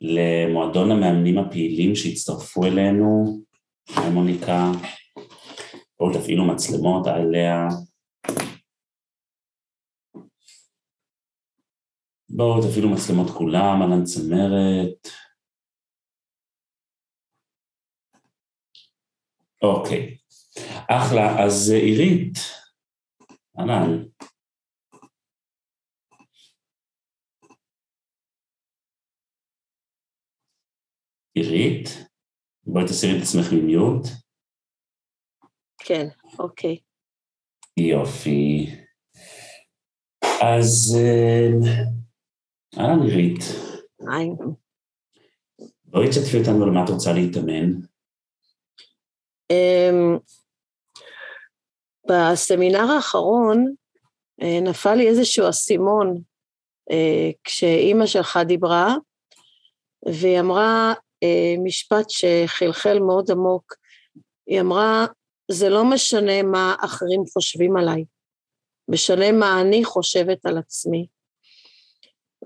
למועדון המאמנים הפעילים שהצטרפו אלינו, היי מוניקה, בואו תפעילו מצלמות עליה. בואו תפעילו מצלמות כולם, אהלן צמרת. אוקיי, אחלה, אז עירית, אהלן. עירית, בואי תסירי את עצמך ממיוט. כן, אוקיי. יופי. אז אהלן עירית. היי. בואי תשתפי אותנו למה את רוצה להתאמן. Um, בסמינר האחרון uh, נפל לי איזשהו אסימון uh, כשאימא שלך דיברה, והיא אמרה, משפט שחלחל מאוד עמוק. היא אמרה, זה לא משנה מה אחרים חושבים עליי, משנה מה אני חושבת על עצמי.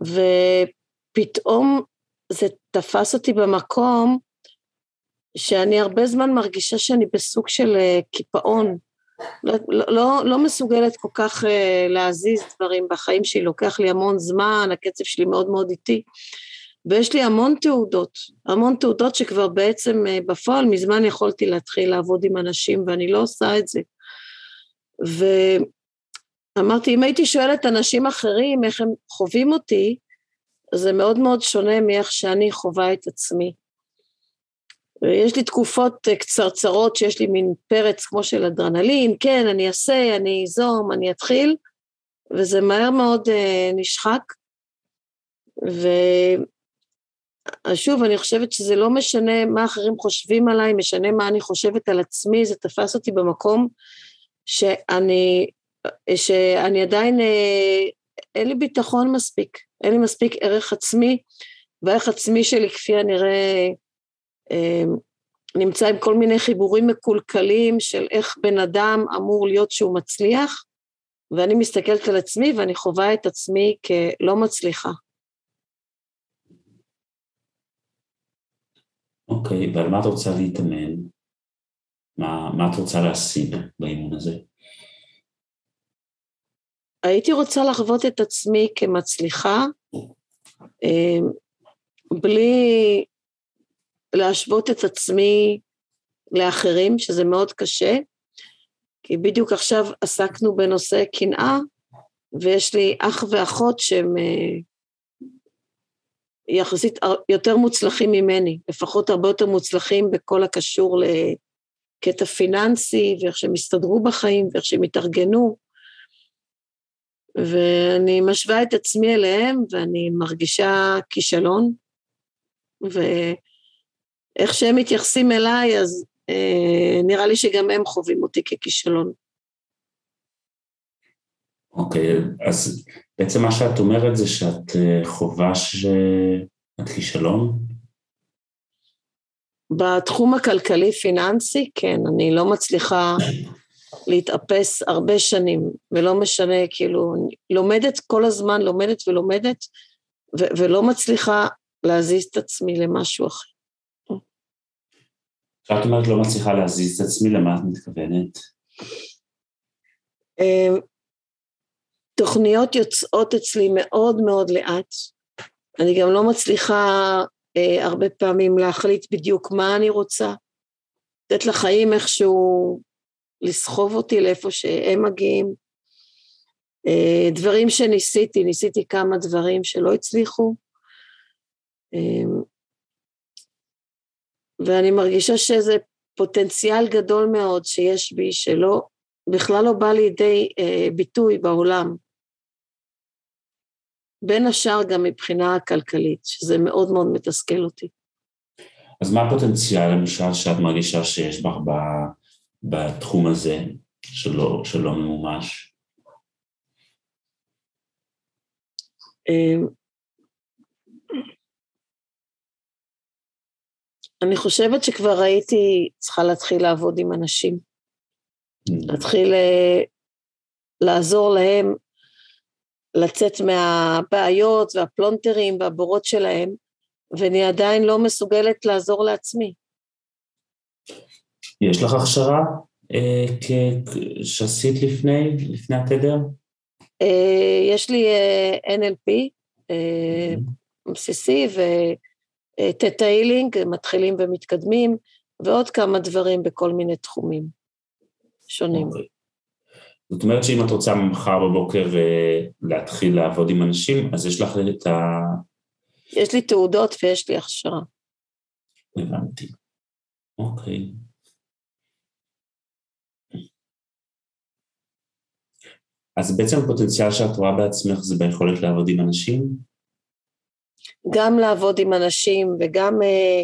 ופתאום זה תפס אותי במקום שאני הרבה זמן מרגישה שאני בסוג של אה, קיפאון. לא, לא, לא מסוגלת כל כך אה, להזיז דברים בחיים שלי, לוקח לי המון זמן, הקצב שלי מאוד מאוד איטי. ויש לי המון תעודות, המון תעודות שכבר בעצם אה, בפועל מזמן יכולתי להתחיל לעבוד עם אנשים ואני לא עושה את זה. ואמרתי, אם הייתי שואלת אנשים אחרים איך הם חווים אותי, זה מאוד מאוד שונה מאיך שאני חווה את עצמי. ויש לי תקופות אה, קצרצרות שיש לי מין פרץ כמו של אדרנלין, כן, אני אעשה, אני איזום, אני אתחיל, וזה מהר מאוד uh, נשחק. ו... אז שוב, אני חושבת שזה לא משנה מה אחרים חושבים עליי, משנה מה אני חושבת על עצמי, זה תפס אותי במקום שאני, שאני עדיין, אה, אין לי ביטחון מספיק, אין לי מספיק ערך עצמי, והערך עצמי שלי כפי הנראה אה, נמצא עם כל מיני חיבורים מקולקלים של איך בן אדם אמור להיות שהוא מצליח, ואני מסתכלת על עצמי ואני חווה את עצמי כלא מצליחה. אוקיי, ועל מה את רוצה להתאמן? מה, מה את רוצה להשיג באימון הזה? הייתי רוצה לחוות את עצמי כמצליחה, אמ, בלי להשוות את עצמי לאחרים, שזה מאוד קשה, כי בדיוק עכשיו עסקנו בנושא קנאה, ויש לי אח ואחות שהם אה, יחסית יותר מוצלחים ממני, לפחות הרבה יותר מוצלחים בכל הקשור לקטע פיננסי ואיך שהם הסתדרו בחיים ואיך שהם התארגנו. ואני משווה את עצמי אליהם ואני מרגישה כישלון, ואיך שהם מתייחסים אליי, אז אה, נראה לי שגם הם חווים אותי ככישלון. אוקיי, okay, אז בעצם מה שאת אומרת זה שאת אה, חווה שאת כישלון? בתחום הכלכלי-פיננסי, כן, אני לא מצליחה להתאפס הרבה שנים, ולא משנה, כאילו, אני לומדת כל הזמן, לומדת ולומדת, ו- ולא מצליחה להזיז את עצמי למשהו אחר. כשאת אומרת לא מצליחה להזיז את עצמי, למה את מתכוונת? תוכניות יוצאות אצלי מאוד מאוד לאט. אני גם לא מצליחה אה, הרבה פעמים להחליט בדיוק מה אני רוצה. לתת לחיים איכשהו לסחוב אותי לאיפה שהם מגיעים. אה, דברים שניסיתי, ניסיתי כמה דברים שלא הצליחו. אה, ואני מרגישה שזה פוטנציאל גדול מאוד שיש בי, שלא, בכלל לא בא לידי אה, ביטוי בעולם. בין השאר גם מבחינה כלכלית, שזה מאוד מאוד מתסכל אותי. אז מה הפוטנציאל למשל שאת מרגישה שיש בך בתחום הזה שלא, שלא ממומש? אמ, אני חושבת שכבר הייתי צריכה להתחיל לעבוד עם אנשים. Mm. להתחיל אה, לעזור להם לצאת מהבעיות והפלונטרים והבורות שלהם, ואני עדיין לא מסוגלת לעזור לעצמי. יש לך הכשרה אה, שעשית לפני, לפני התדר? אה, יש לי אה, NLP אה, mm-hmm. בסיסי וטטה הילינג, מתחילים ומתקדמים, ועוד כמה דברים בכל מיני תחומים שונים. Okay. זאת אומרת שאם את רוצה מחר בבוקר אה, להתחיל לעבוד עם אנשים, אז יש לך את ה... יש לי תעודות ויש לי הכשרה. הבנתי. אוקיי. אז בעצם הפוטנציאל שאת רואה בעצמך זה ביכולת לעבוד עם אנשים? גם לעבוד עם אנשים וגם אה,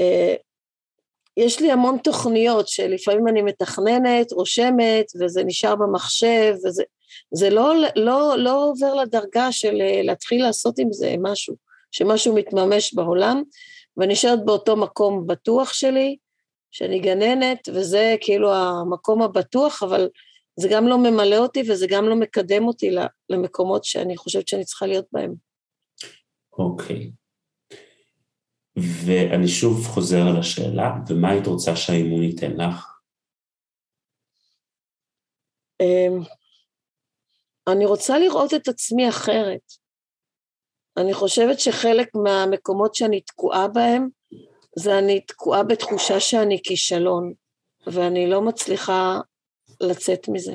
אה, יש לי המון תוכניות שלפעמים אני מתכננת, רושמת, וזה נשאר במחשב, וזה זה לא, לא, לא עובר לדרגה של אה, להתחיל לעשות עם זה משהו, שמשהו מתממש בעולם, ואני נשארת באותו מקום בטוח שלי, שאני גננת, וזה כאילו המקום הבטוח, אבל זה גם לא ממלא אותי וזה גם לא מקדם אותי למקומות שאני חושבת שאני צריכה להיות בהם. אוקיי. Okay. ואני שוב חוזר על השאלה, ומה היית רוצה שהאימון ייתן לך? אמ, אני רוצה לראות את עצמי אחרת. אני חושבת שחלק מהמקומות שאני תקועה בהם, זה אני תקועה בתחושה שאני כישלון, ואני לא מצליחה לצאת מזה.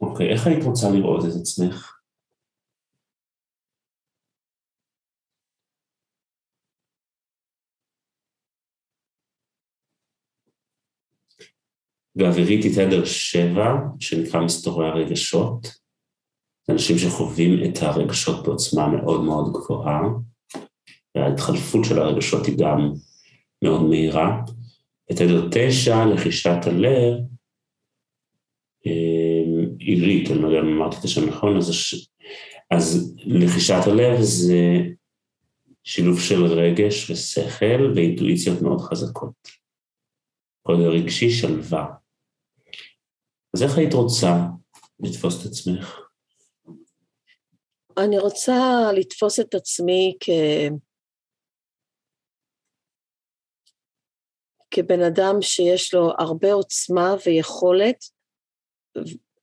אוקיי, okay, איך היית רוצה לראות את עצמך? ואווירית תדר שבע, שנקרא מסתורי הרגשות. אנשים שחווים את הרגשות בעוצמה מאוד מאוד גבוהה, וההתחלפות של הרגשות היא גם מאוד מהירה. בתדר תשע, לחישת הלב, אה, עירית, אני לא יודע אם אמרתי את השם נכון, אז, אז לחישת הלב זה שילוב של רגש ושכל ואינטואיציות מאוד חזקות. קודם רגשי שלווה. אז איך היית רוצה לתפוס את עצמך? אני רוצה לתפוס את עצמי כ... כבן אדם שיש לו הרבה עוצמה ויכולת,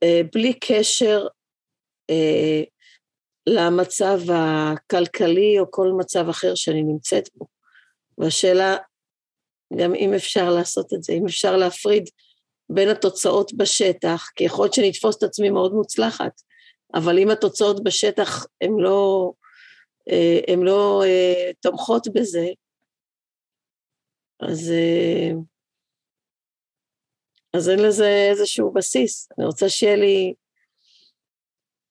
אה, בלי קשר אה, למצב הכלכלי או כל מצב אחר שאני נמצאת בו. והשאלה, גם אם אפשר לעשות את זה, אם אפשר להפריד בין התוצאות בשטח, כי יכול להיות שאני אתפוס את עצמי מאוד מוצלחת, אבל אם התוצאות בשטח הן לא, הן לא אה, תומכות בזה, אז, אה, אז אין לזה איזשהו בסיס. אני רוצה שיהיה לי...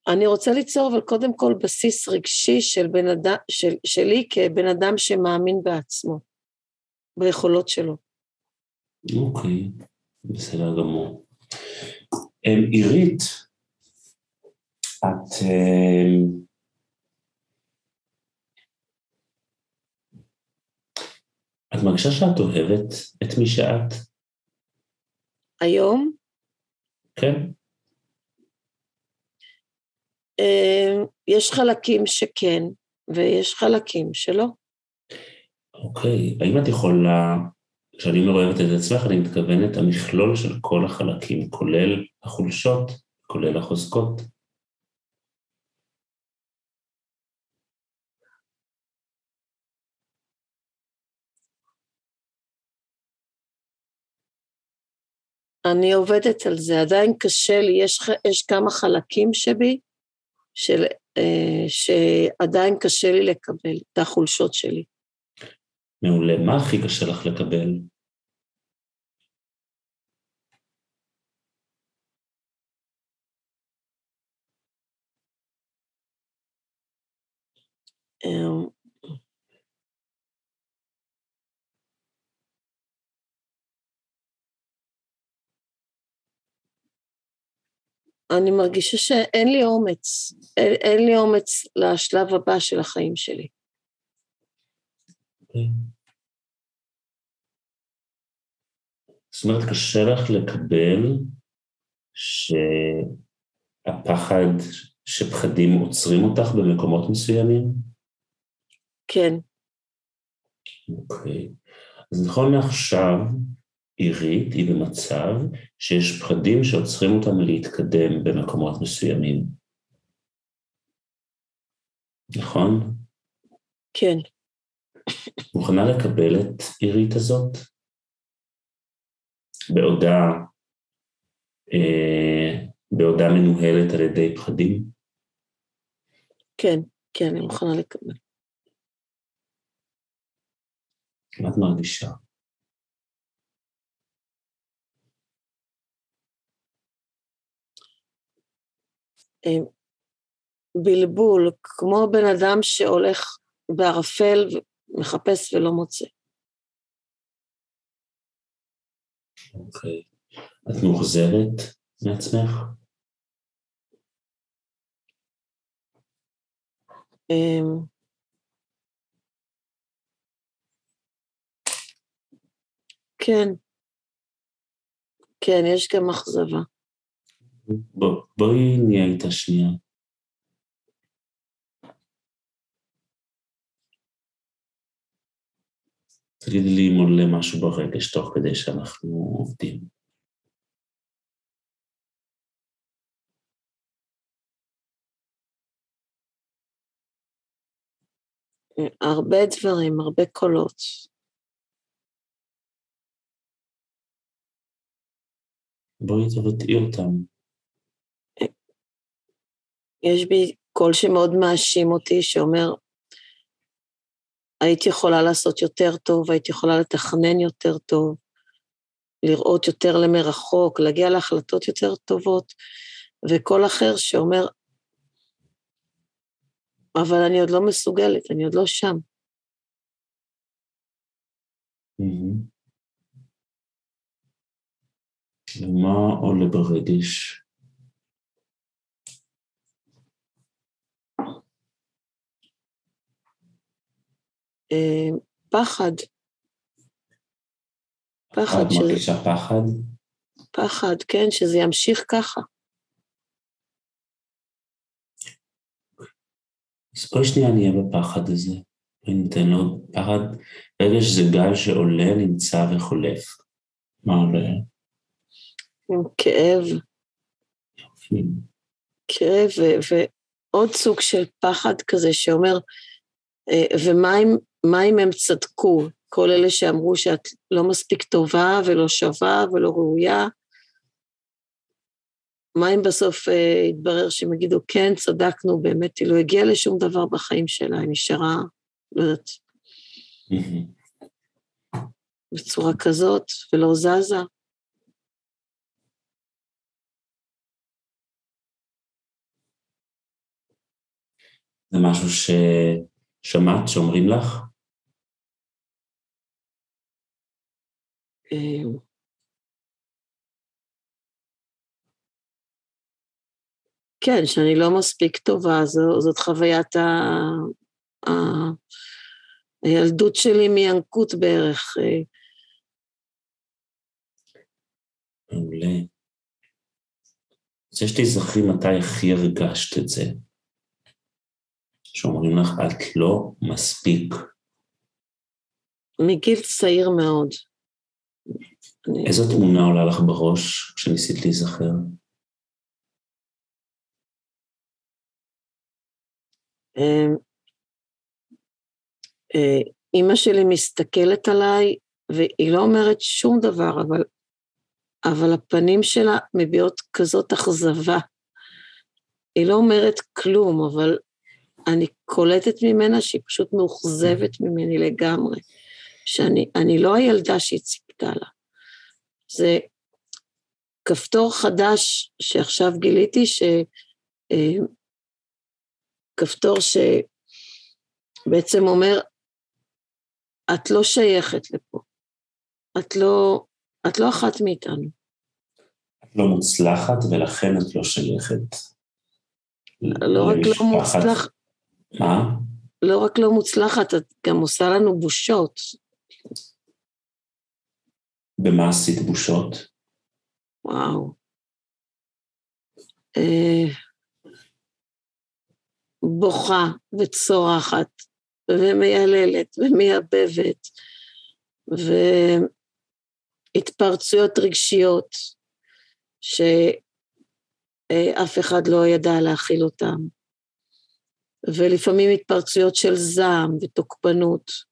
אני רוצה ליצור, אבל קודם כל בסיס רגשי של בן אדם, של, שלי כבן אדם שמאמין בעצמו, ביכולות שלו. אוקיי. Okay. בסדר גמור. אמ, עירית, את... אמ, את מרגישה שאת אוהבת את מי שאת? היום? כן. אמ, יש חלקים שכן, ויש חלקים שלא. אוקיי, האם את יכולה כשאני אומר אוהבת את עצמך, אני מתכוונת המכלול של כל החלקים, כולל החולשות, כולל החוזקות. אני עובדת על זה, עדיין קשה לי, יש, יש כמה חלקים שבי, של, אה, שעדיין קשה לי לקבל את החולשות שלי. מעולה. מה הכי קשה לך לקבל? אמ, אני מרגישה שאין לי אומץ, אין, אין לי אומץ לשלב הבא של החיים שלי. זאת אומרת, קשה לך לקבל שהפחד, שפחדים עוצרים אותך במקומות מסוימים? כן. אוקיי. אז נכון לעכשיו, עירית היא במצב שיש פחדים שעוצרים אותה מלהתקדם במקומות מסוימים. נכון? כן. מוכנה לקבל את עירית הזאת? בעודה, אה, בעודה מנוהלת על ידי פחדים? כן, כן, אני מוכנה לקבל. מה את מרגישה? אה, בלבול, כמו בן אדם שהולך בערפל ומחפש ולא מוצא. אוקיי. את מאוכזרת מעצמך? אמ, כן. כן, יש גם אכזבה. בוא, בואי נהיה איתה שנייה. תגידי לי אם עולה משהו ברגש תוך כדי שאנחנו עובדים. הרבה דברים, הרבה קולות. בואי תבטאי אותם. יש בי קול שמאוד מאשים אותי, שאומר, הייתי יכולה לעשות יותר טוב, הייתי יכולה לתכנן יותר טוב, לראות יותר למרחוק, להגיע להחלטות יותר טובות, וקול אחר שאומר, אבל אני עוד לא מסוגלת, אני עוד לא שם. ומה עולה ברגש? אה, פחד. פחד. את מרגישה פחד? פחד, כן, שזה ימשיך ככה. אז בואי שנייה נהיה בפחד הזה. וניתן לו פחד. רגע שזה גל שעולה, נמצא וחולף. מה עולה? עם כאב. כאב ועוד סוג של פחד כזה שאומר, אה, ומה אם מה אם הם צדקו, כל אלה שאמרו שאת לא מספיק טובה ולא שווה ולא ראויה? מה אם בסוף אה, יתברר שהם יגידו, כן, צדקנו, באמת היא לא הגיעה לשום דבר בחיים שלה, היא נשארה, לא יודעת, בצורה כזאת, ולא זזה. זה משהו ששמעת שאומרים לך? אמ, כן, שאני לא מספיק טובה, זו, זאת חוויית ה... ה... הילדות שלי מינקות בערך. אה. מעולה. רוצה שתזכרי מתי הכי הרגשת את זה. שאומרים לך, את לא מספיק. מגיל צעיר מאוד. איזו תמונה עולה לך בראש כשניסית להיזכר? אמ, אה, אימא שלי מסתכלת עליי, והיא לא אומרת שום דבר, אבל, אבל הפנים שלה מביעות כזאת אכזבה. היא לא אומרת כלום, אבל אני קולטת ממנה שהיא פשוט מאוכזבת ממני לגמרי, שאני לא הילדה שהיא ציפתה לה. זה כפתור חדש שעכשיו גיליתי, ש... אה, כפתור בעצם אומר, את לא שייכת לפה. את לא, את לא אחת מאיתנו. את לא מוצלחת ולכן את לא שייכת. לא רק לא מוצלחת. מה? לא רק לא מוצלחת, את גם עושה לנו בושות. במה עשית בושות? וואו. אה, בוכה וצורחת ומייללת ומייבבת והתפרצויות רגשיות שאף אחד לא ידע להכיל אותן ולפעמים התפרצויות של זעם ותוקפנות.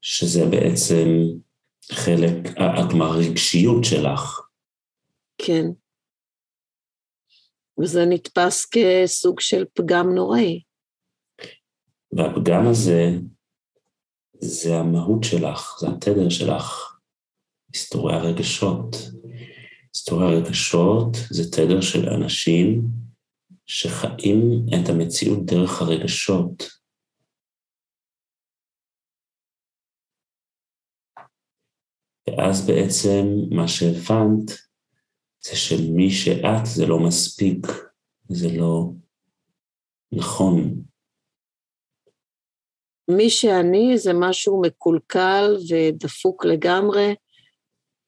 שזה בעצם חלק, כלומר הרגשיות שלך. כן. וזה נתפס כסוג של פגם נוראי. והפגם הזה, זה המהות שלך, זה התדר שלך, היסטוריה הרגשות. היסטוריה הרגשות זה תדר של אנשים שחיים את המציאות דרך הרגשות. ואז בעצם מה שהבנת זה שמי שאת זה לא מספיק, זה לא נכון. מי שאני זה משהו מקולקל ודפוק לגמרי,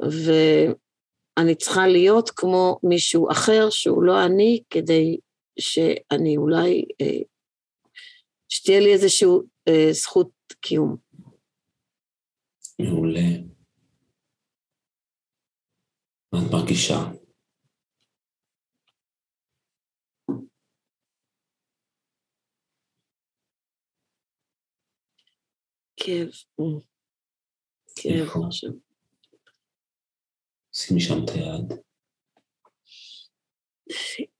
ואני צריכה להיות כמו מישהו אחר שהוא לא אני, כדי שאני אולי, אה, שתהיה לי איזושהי אה, זכות קיום. מעולה. מה את מרגישה? כאב. כאב עכשיו. שימי שם את היד.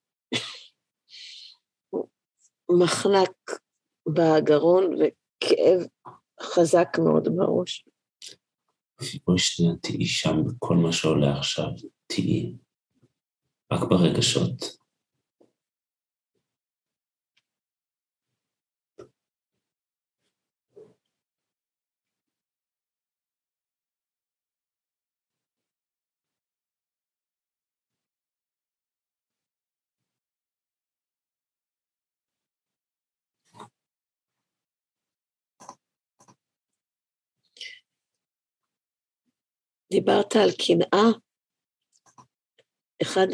מחנק בגרון וכאב חזק מאוד בראש. בואי שנייה תהיי שם בכל מה שעולה עכשיו, תהיי. רק ברגשות. דיברת על קנאה. אחד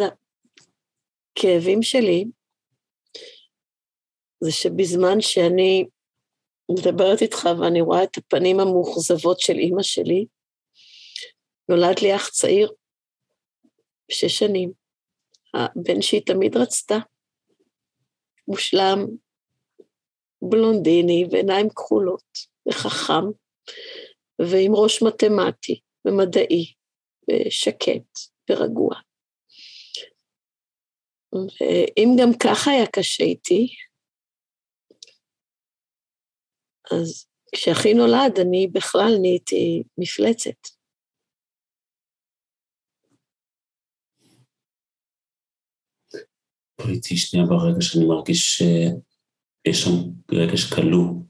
הכאבים שלי זה שבזמן שאני מדברת איתך ואני רואה את הפנים המאוכזבות של אימא שלי, נולד לי אח צעיר, שש שנים, הבן שהיא תמיד רצתה, מושלם, בלונדיני ועיניים כחולות, וחכם, ועם ראש מתמטי. ומדעי, ושקט ורגוע. ואם גם ככה היה קשה איתי, אז כשאחי נולד, אני בכלל נהייתי מפלצת. איתי שנייה ברגע שאני מרגיש שיש שם רגש כלוא.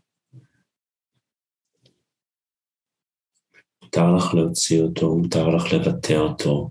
מותר לך להוציא אותו, מותר לך לבטא אותו.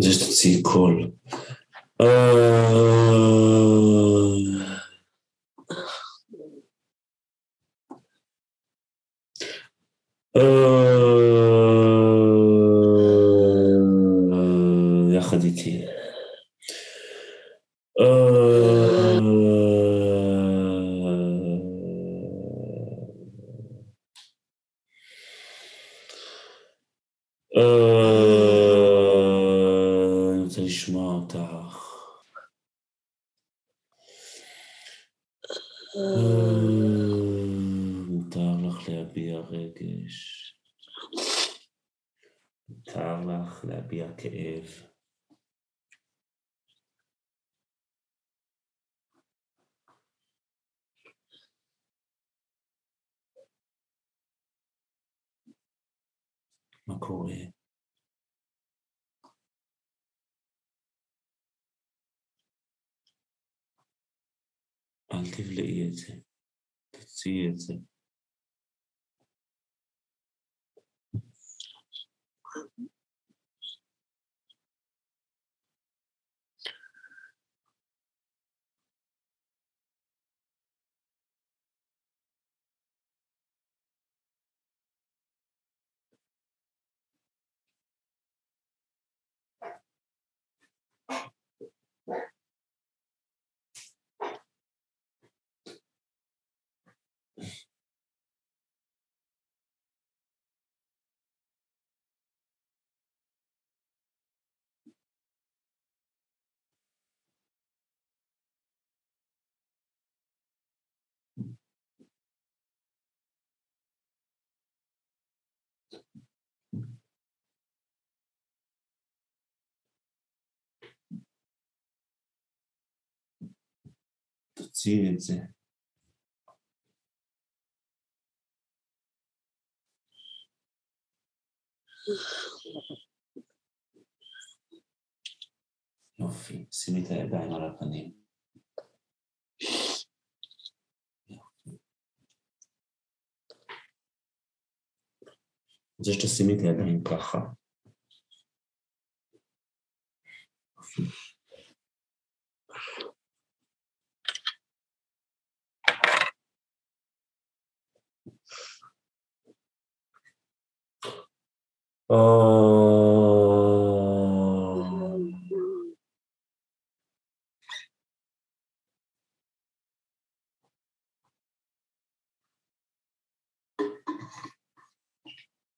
זה שתוציאי קול. יחד להביע כאב. מה קורה? אל תבלעי את זה, זה. זה. יופי, שימי את הידיים על הפנים. רוצה שתשימי את הידיים ככה. יופי. Oh.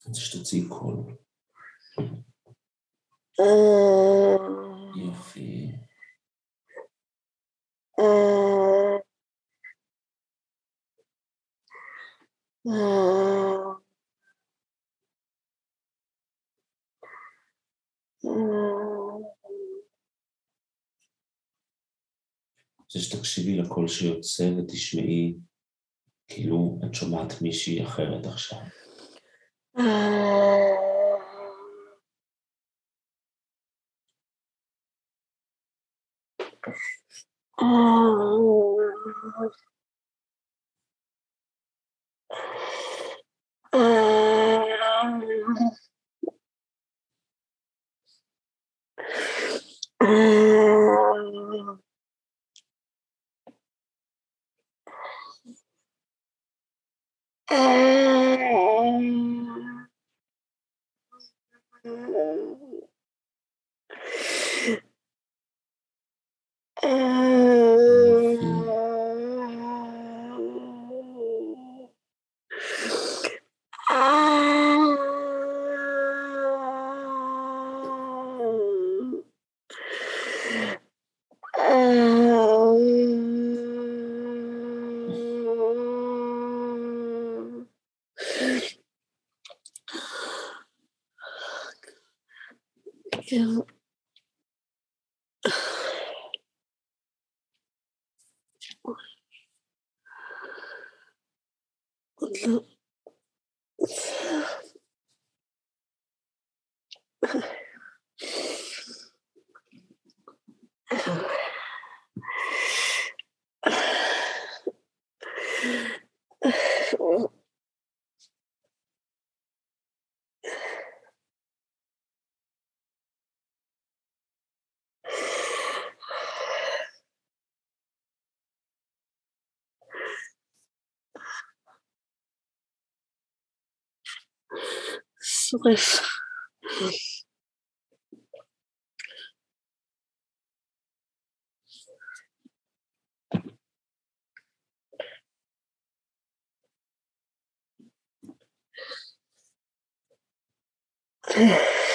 אני רוצה שתוציאי קול. יופי. אני רוצה שתקשיבי לקול שיוצא ותשמעי כאילו את שומעת מישהי אחרת עכשיו. Uh. Uh. Uh. そうです。Yeah.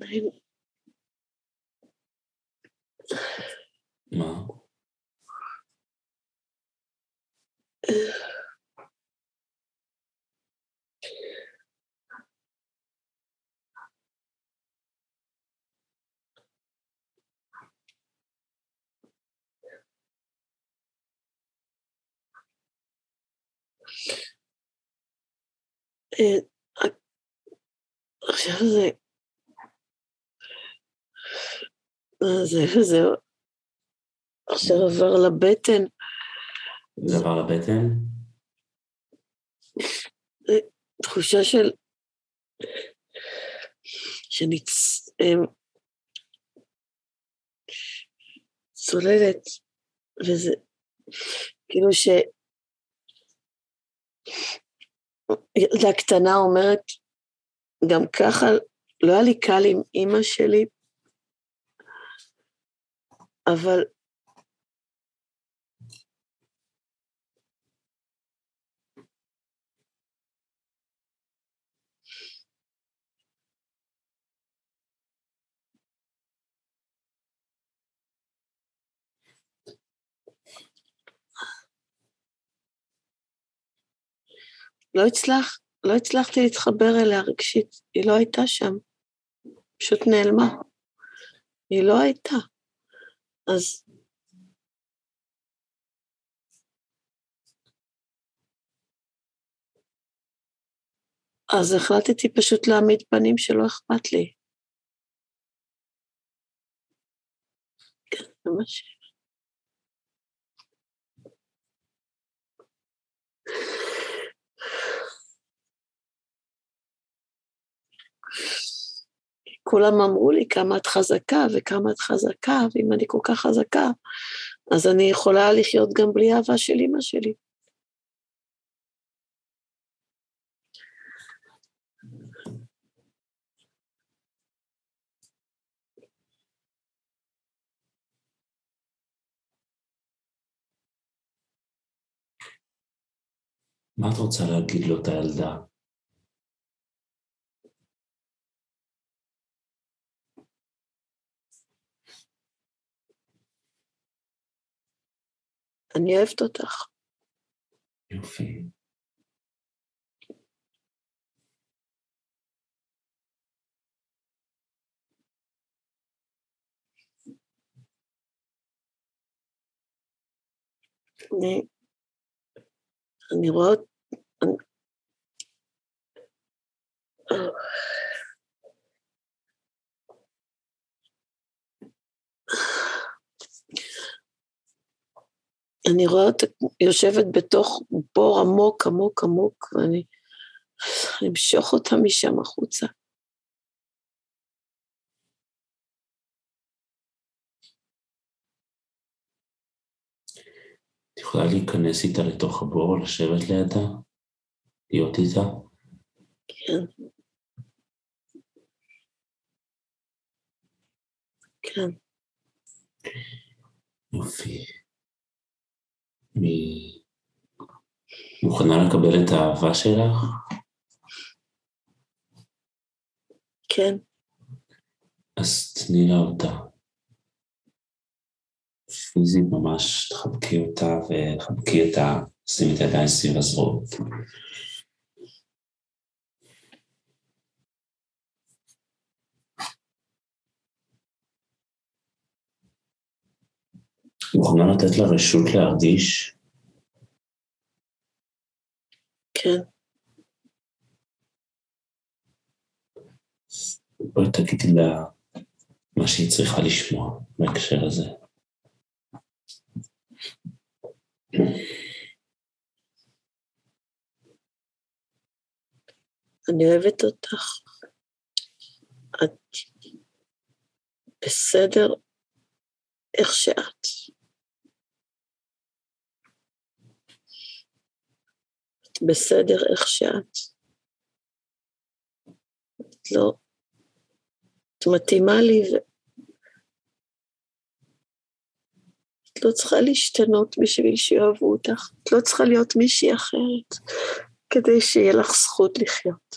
שורף. עדיין מה? אה, עכשיו זה... אה, זה, זה עכשיו עבר לבטן, זה עבר לבטן? תחושה של... שאני צ- אמ, צוללת, וזה כאילו ש... ילדה קטנה אומרת, גם ככה לא היה לי קל עם אימא שלי, אבל לא הצלח, לא הצלחתי להתחבר אליה רגשית, היא לא הייתה שם, פשוט נעלמה. היא לא הייתה. אז אז החלטתי פשוט להעמיד פנים שלא אכפת לי. כן, זה כולם אמרו לי כמה את חזקה וכמה את חזקה, ואם אני כל כך חזקה, אז אני יכולה לחיות גם בלי אהבה של אימא שלי. מה את רוצה להגיד לאותה ילדה? אני אוהבת אותך. יופי. אני, אני רואה... אני... רואה אותה יושבת בתוך בור עמוק, עמוק, עמוק, ואני אני אמשוך אותה משם החוצה. את יכולה להיכנס איתה לתוך הבור, לשבת לידה? להיות איתה? כן. כן. יופי. מי... מוכנה לקבל את האהבה שלך? כן, אז תני לה אותה. פיזית ממש תחבקי אותה ותחבקי את ה... שימי את הידיים סביב הזרועות. מוכנה לתת לה רשות להרגיש? כן. בואי תגידי לה מה שהיא צריכה לשמוע בהקשר הזה. אני אוהבת אותך. את בסדר איך שאת. בסדר איך שאת. את לא... את מתאימה לי ו... את לא צריכה להשתנות בשביל שיאהבו אותך. את לא צריכה להיות מישהי אחרת כדי שיהיה לך זכות לחיות.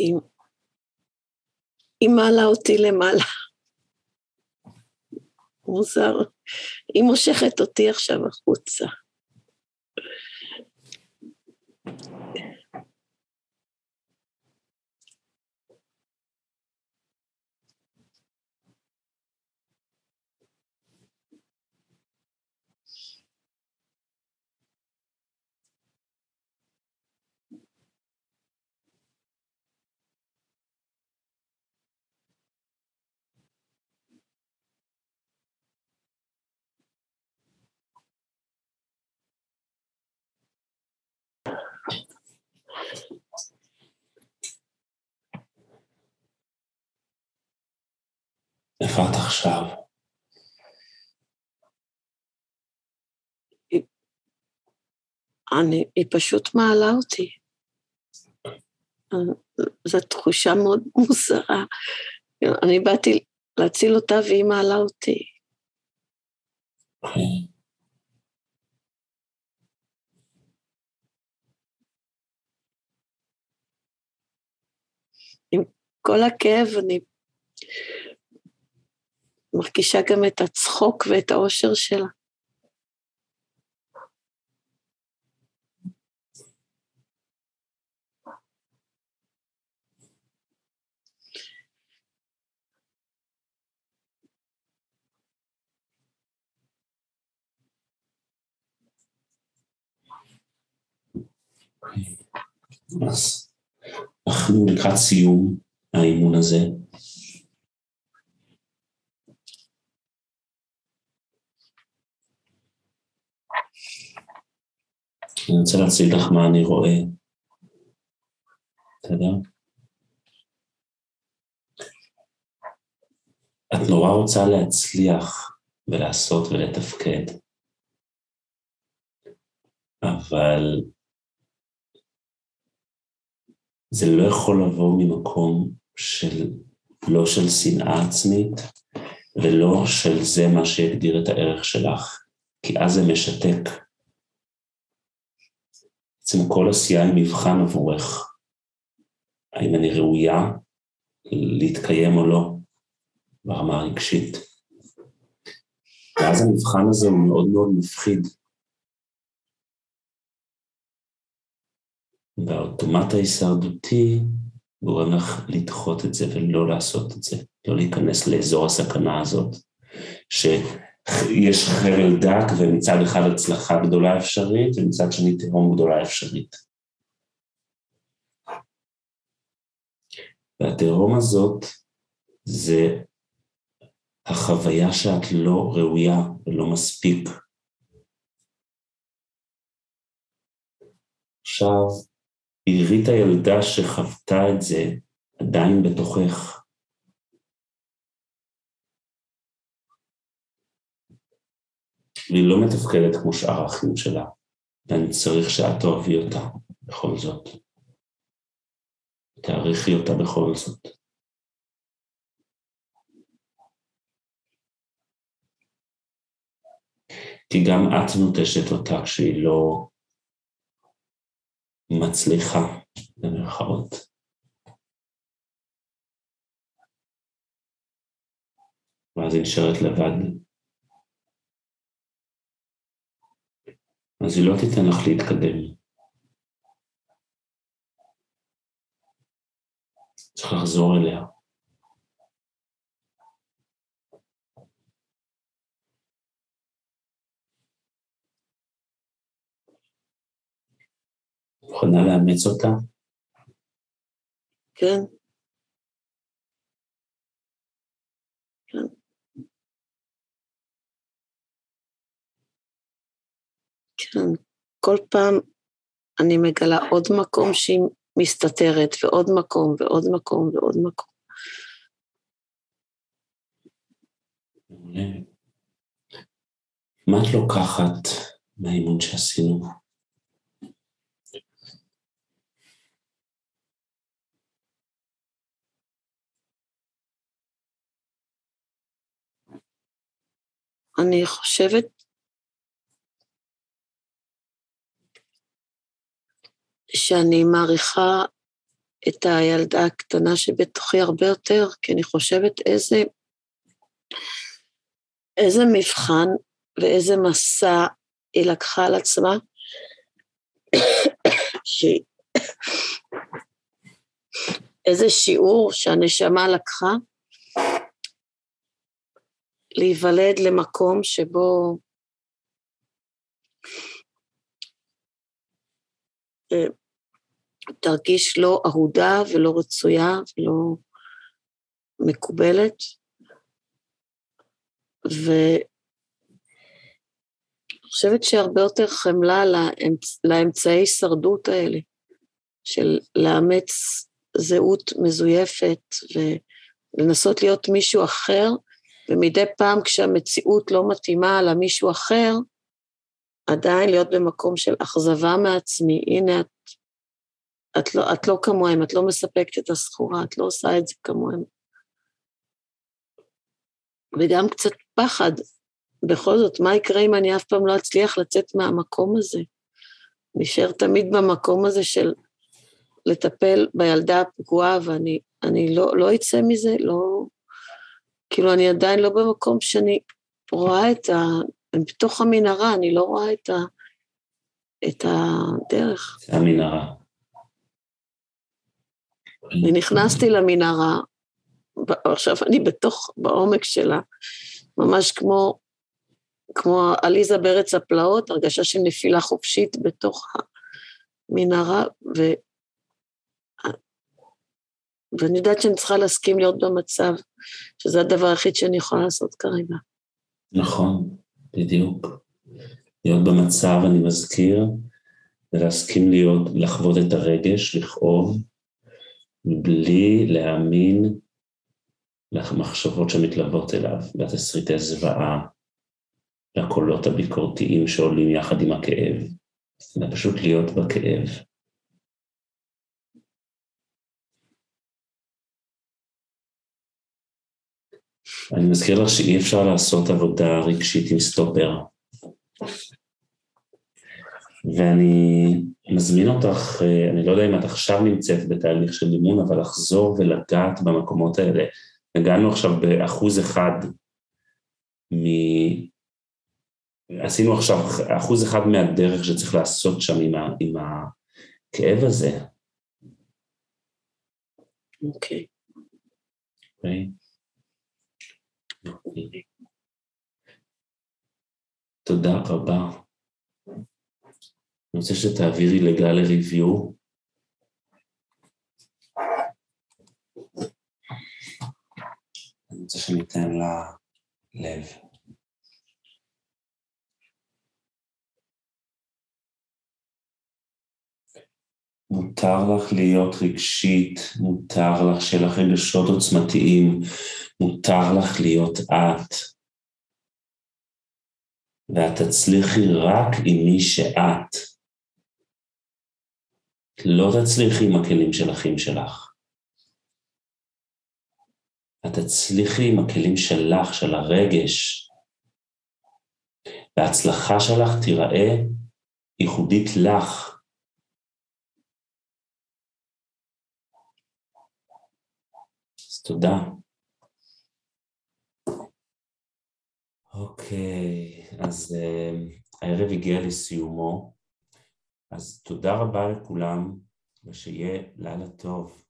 היא, היא מעלה אותי למעלה. מוזר. היא מושכת אותי עכשיו החוצה. את עכשיו? אני, היא פשוט מעלה אותי. זו תחושה מאוד מוזרה. אני באתי להציל אותה והיא מעלה אותי. אוקיי. עם כל הכאב אני מרגישה גם את הצחוק ואת האושר שלה. אז אנחנו לקראת סיום האימון הזה. אני רוצה להציג לך מה אני רואה. בסדר? את נורא רוצה להצליח ולעשות ולתפקד, אבל זה לא יכול לבוא ממקום של, לא של שנאה עצמית ולא של זה מה שיגדיר את הערך שלך, כי אז זה משתק. בעצם כל עשייה היא מבחן עבורך. האם אני ראויה להתקיים או לא ברמה הרגשית. ואז המבחן הזה הוא מאוד מאוד מפחיד. והאוטומט ההישרדותי גורם לך לדחות את זה ולא לעשות את זה, לא להיכנס לאזור הסכנה הזאת, שיש חבל דק ומצד אחד הצלחה גדולה אפשרית ומצד שני תהום גדולה אפשרית. והתהום הזאת זה החוויה שאת לא ראויה ולא מספיק. עכשיו, עירית הילדה שחוותה את זה עדיין בתוכך. שלי לא מתפקדת כמו שאר האחים שלה, ואני צריך שאת תאהבי אותה בכל זאת. תעריכי אותה בכל זאת. כי גם את נוטשת אותה כשהיא לא מצליחה, במירכאות. ואז היא נשארת לבד. אז היא לא תיתן לך להתקדם. צריך לחזור אליה. מוכנה לאמץ אותה? כן. כל פעם אני מגלה עוד מקום שהיא מסתתרת, ועוד מקום, ועוד מקום, ועוד מקום. מה את לוקחת מהאימון שעשינו? אני חושבת שאני מעריכה את הילדה הקטנה שבתוכי הרבה יותר, כי אני חושבת איזה, איזה מבחן ואיזה מסע היא לקחה על עצמה, ש... איזה שיעור שהנשמה לקחה, להיוולד למקום שבו תרגיש לא אהודה ולא רצויה ולא מקובלת. ואני חושבת שהרבה יותר חמלה לאמצ... לאמצעי הישרדות האלה, של לאמץ זהות מזויפת ולנסות להיות מישהו אחר, ומדי פעם כשהמציאות לא מתאימה למישהו אחר, עדיין להיות במקום של אכזבה מעצמי, הנה את את לא, את לא כמוהם, את לא מספקת את הסחורה, את לא עושה את זה כמוהם. וגם קצת פחד, בכל זאת, מה יקרה אם אני אף פעם לא אצליח לצאת מהמקום הזה? נשאר תמיד במקום הזה של לטפל בילדה הפגועה, ואני אני לא, לא אצא מזה, לא... כאילו, אני עדיין לא במקום שאני רואה את ה... בתוך המנהרה, אני לא רואה את, ה, את הדרך. זה המנהרה. אני נכנסתי למנהרה, עכשיו אני בתוך, בעומק שלה, ממש כמו, כמו עליזה בארץ הפלאות, הרגשה של נפילה חופשית בתוך המנהרה, ו... ואני יודעת שאני צריכה להסכים להיות במצב, שזה הדבר היחיד שאני יכולה לעשות כרגע. נכון, בדיוק. להיות במצב, אני מזכיר, ולהסכים להיות, לחוות את הרגש, לכאוב, בלי להאמין למחשבות שמתלוות אליו, לתסריטי זוועה, לקולות הביקורתיים שעולים יחד עם הכאב, אלא פשוט להיות בכאב. אני מזכיר לך שאי אפשר לעשות עבודה רגשית עם סטופר. ואני מזמין אותך, אה, אני לא יודע אם את עכשיו נמצאת בתהליך של אימון, אבל לחזור ולגעת במקומות האלה. הגענו עכשיו באחוז אחד מ... עשינו עכשיו אחוז אחד מהדרך שצריך לעשות שם עם, ה... עם הכאב הזה. אוקיי. אוקיי. אוקיי. תודה רבה. אני רוצה שתעבירי לגל ריוויו. אני רוצה שניתן לה לב. מותר לך להיות רגשית, מותר לך שיהיה לך רגשות עוצמתיים, מותר לך להיות את. ואת תצליחי רק עם מי שאת. לא תצליחי עם הכלים של אחים שלך. את תצליחי עם הכלים שלך, של הרגש. וההצלחה שלך תיראה ייחודית לך. תודה. אוקיי, אז uh, הערב הגיע לסיומו, אז תודה רבה לכולם, ושיהיה לילה טוב.